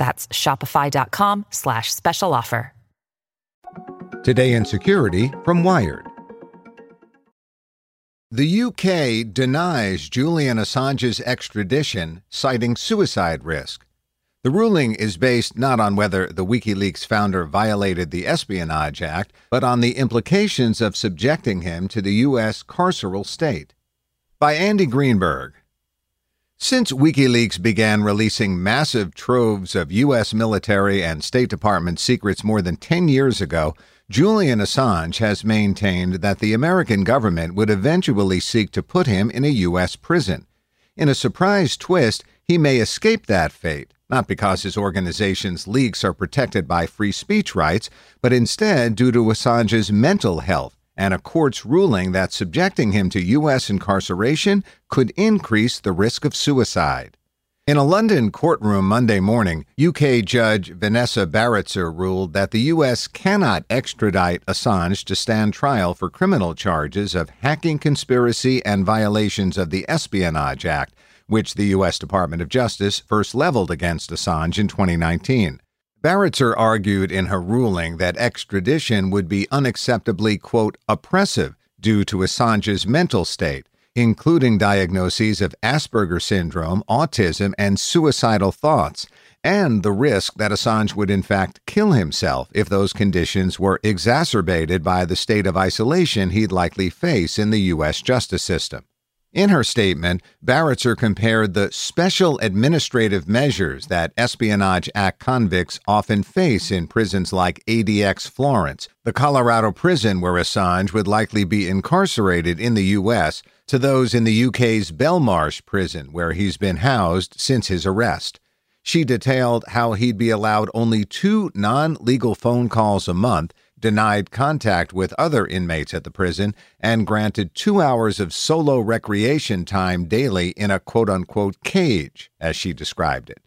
That's shopify.com slash special offer. Today in Security from Wired. The UK denies Julian Assange's extradition, citing suicide risk. The ruling is based not on whether the WikiLeaks founder violated the Espionage Act, but on the implications of subjecting him to the U.S. carceral state. By Andy Greenberg. Since WikiLeaks began releasing massive troves of U.S. military and State Department secrets more than 10 years ago, Julian Assange has maintained that the American government would eventually seek to put him in a U.S. prison. In a surprise twist, he may escape that fate, not because his organization's leaks are protected by free speech rights, but instead due to Assange's mental health and a court's ruling that subjecting him to U.S. incarceration could increase the risk of suicide. In a London courtroom Monday morning, UK Judge Vanessa Baraitser ruled that the U.S. cannot extradite Assange to stand trial for criminal charges of hacking conspiracy and violations of the Espionage Act, which the U.S. Department of Justice first leveled against Assange in 2019. Baraitser argued in her ruling that extradition would be unacceptably, quote, oppressive due to Assange's mental state including diagnoses of Asperger syndrome, autism, and suicidal thoughts, and the risk that Assange would in fact kill himself if those conditions were exacerbated by the state of isolation he'd likely face in the U.S. justice system. In her statement, Baraitser compared the special administrative measures that Espionage Act convicts often face in prisons like ADX Florence, the Colorado prison where Assange would likely be incarcerated in the U.S., to those in the UK's Belmarsh prison, where he's been housed since his arrest. She detailed how he'd be allowed only two non legal phone calls a month, denied contact with other inmates at the prison, and granted two hours of solo recreation time daily in a quote unquote cage, as she described it.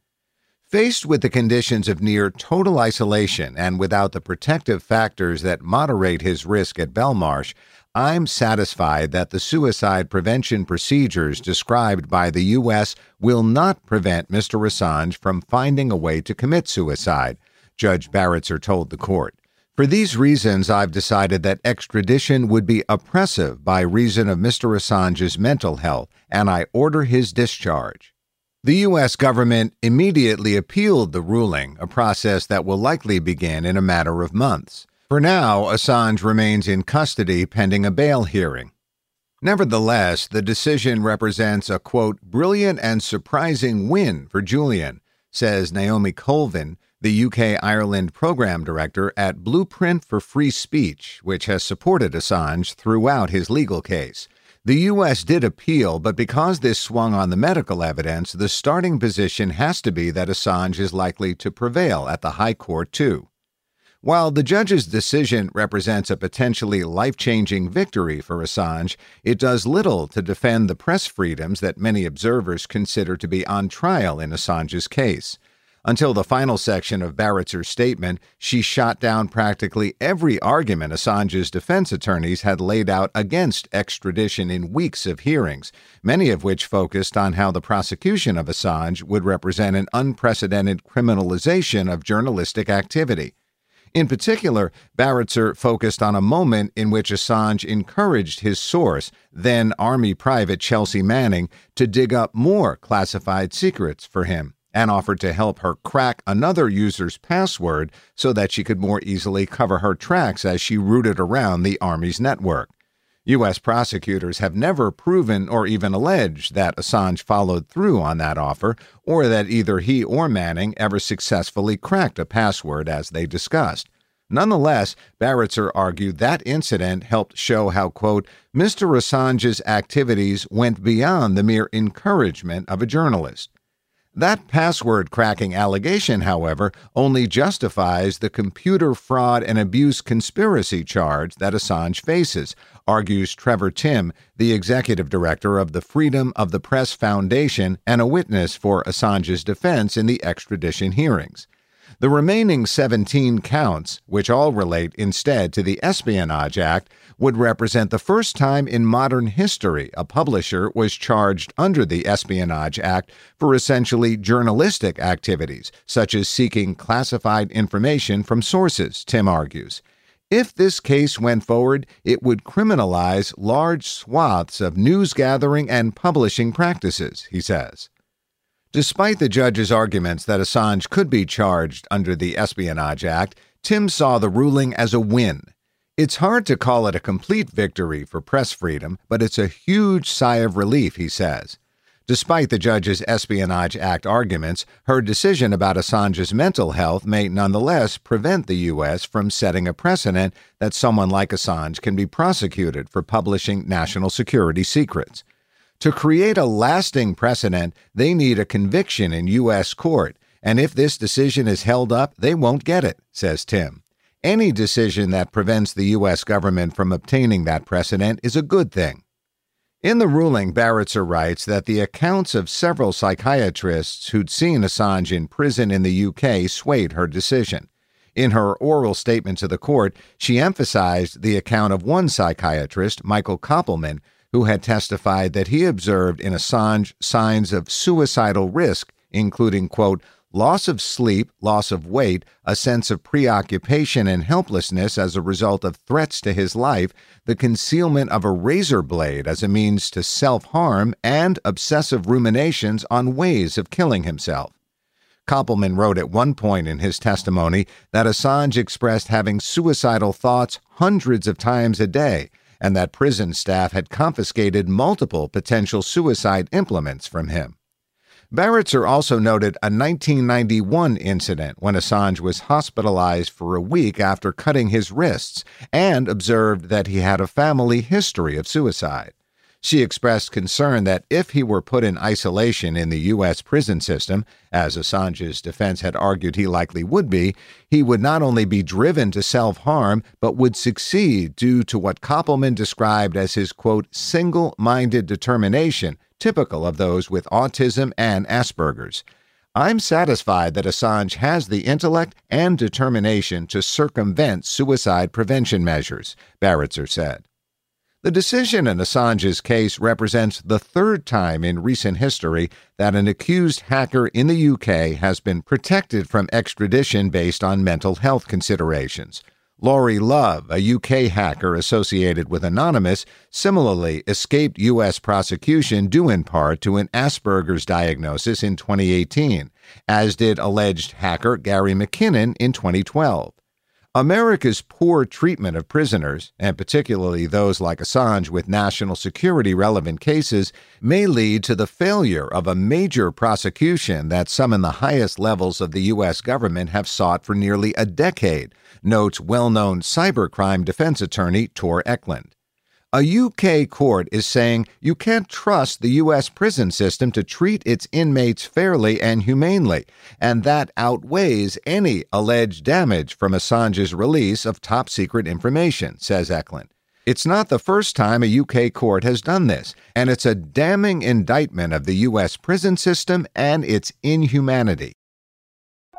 Faced with the conditions of near total isolation and without the protective factors that moderate his risk at Belmarsh, I'm satisfied that the suicide prevention procedures described by the U.S. will not prevent Mr. Assange from finding a way to commit suicide, Judge Baraitser told the court. For these reasons, I've decided that extradition would be oppressive by reason of Mr. Assange's mental health, and I order his discharge. The U.S. government immediately appealed the ruling, a process that will likely begin in a matter of months. For now, Assange remains in custody pending a bail hearing. Nevertheless, the decision represents a quote, brilliant and surprising win for Julian, says Naomi Colvin, the UK Ireland program director at Blueprint for Free Speech, which has supported Assange throughout his legal case. The U.S. did appeal, but because this swung on the medical evidence, the starting position has to be that Assange is likely to prevail at the High Court, too. While the judge's decision represents a potentially life changing victory for Assange, it does little to defend the press freedoms that many observers consider to be on trial in Assange's case. Until the final section of Baraitser's statement, she shot down practically every argument Assange's defense attorneys had laid out against extradition in weeks of hearings, many of which focused on how the prosecution of Assange would represent an unprecedented criminalization of journalistic activity. In particular, Baraitser focused on a moment in which Assange encouraged his source, then Army Private Chelsea Manning, to dig up more classified secrets for him and offered to help her crack another user's password so that she could more easily cover her tracks as she rooted around the Army's network. U.S. prosecutors have never proven or even alleged that Assange followed through on that offer, or that either he or Manning ever successfully cracked a password as they discussed. Nonetheless, Baraitser argued that incident helped show how, quote, Mr. Assange's activities went beyond the mere encouragement of a journalist. That password cracking allegation, however, only justifies the computer fraud and abuse conspiracy charge that Assange faces, argues Trevor Timm, the executive director of the Freedom of the Press Foundation and a witness for Assange's defense in the extradition hearings. The remaining 17 counts, which all relate instead to the Espionage Act, would represent the first time in modern history a publisher was charged under the Espionage Act for essentially journalistic activities, such as seeking classified information from sources, Timm argues. If this case went forward, it would criminalize large swaths of news gathering and publishing practices, he says. Despite the judge's arguments that Assange could be charged under the Espionage Act, Timm saw the ruling as a win. It's hard to call it a complete victory for press freedom, but it's a huge sigh of relief, he says. Despite the judge's Espionage Act arguments, her decision about Assange's mental health may nonetheless prevent the U.S. from setting a precedent that someone like Assange can be prosecuted for publishing national security secrets. To create a lasting precedent, they need a conviction in U.S. court, and if this decision is held up, they won't get it, says Timm. Any decision that prevents the U.S. government from obtaining that precedent is a good thing. In the ruling, Baraitser writes that the accounts of several psychiatrists who'd seen Assange in prison in the UK swayed her decision. In her oral statement to the court, she emphasized the account of one psychiatrist, Michael Kopelman, who had testified that he observed in Assange signs of suicidal risk, including, quote, loss of sleep, loss of weight, a sense of preoccupation and helplessness as a result of threats to his life, the concealment of a razor blade as a means to self harm, and obsessive ruminations on ways of killing himself. Kopelman wrote at one point in his testimony that Assange expressed having suicidal thoughts hundreds of times a day and that prison staff had confiscated multiple potential suicide implements from him. Baraitser also noted a 1991 incident when Assange was hospitalized for a week after cutting his wrists and observed that he had a family history of suicide. She expressed concern that if he were put in isolation in the U.S. prison system, as Assange's defense had argued he likely would be, he would not only be driven to self harm, but would succeed due to what Kopelman described as his, quote, single minded determination typical of those with autism and Asperger's. I'm satisfied that Assange has the intellect and determination to circumvent suicide prevention measures, Baraitser said. The decision in Assange's case represents the third time in recent history that an accused hacker in the UK has been protected from extradition based on mental health considerations. Laurie Love, a UK hacker associated with Anonymous, similarly escaped U.S. prosecution due in part to an Asperger's diagnosis in 2018, as did alleged hacker Gary McKinnon in 2012. America's poor treatment of prisoners, and particularly those like Assange with national security relevant cases, may lead to the failure of a major prosecution that some in the highest levels of the U.S. government have sought for nearly a decade notes well known cybercrime defense attorney Tor Ekeland. A UK court is saying you can't trust the U.S. prison system to treat its inmates fairly and humanely, and that outweighs any alleged damage from Assange's release of top secret information, says Ekeland. It's not the first time a UK court has done this, and it's a damning indictment of the U.S. prison system and its inhumanity.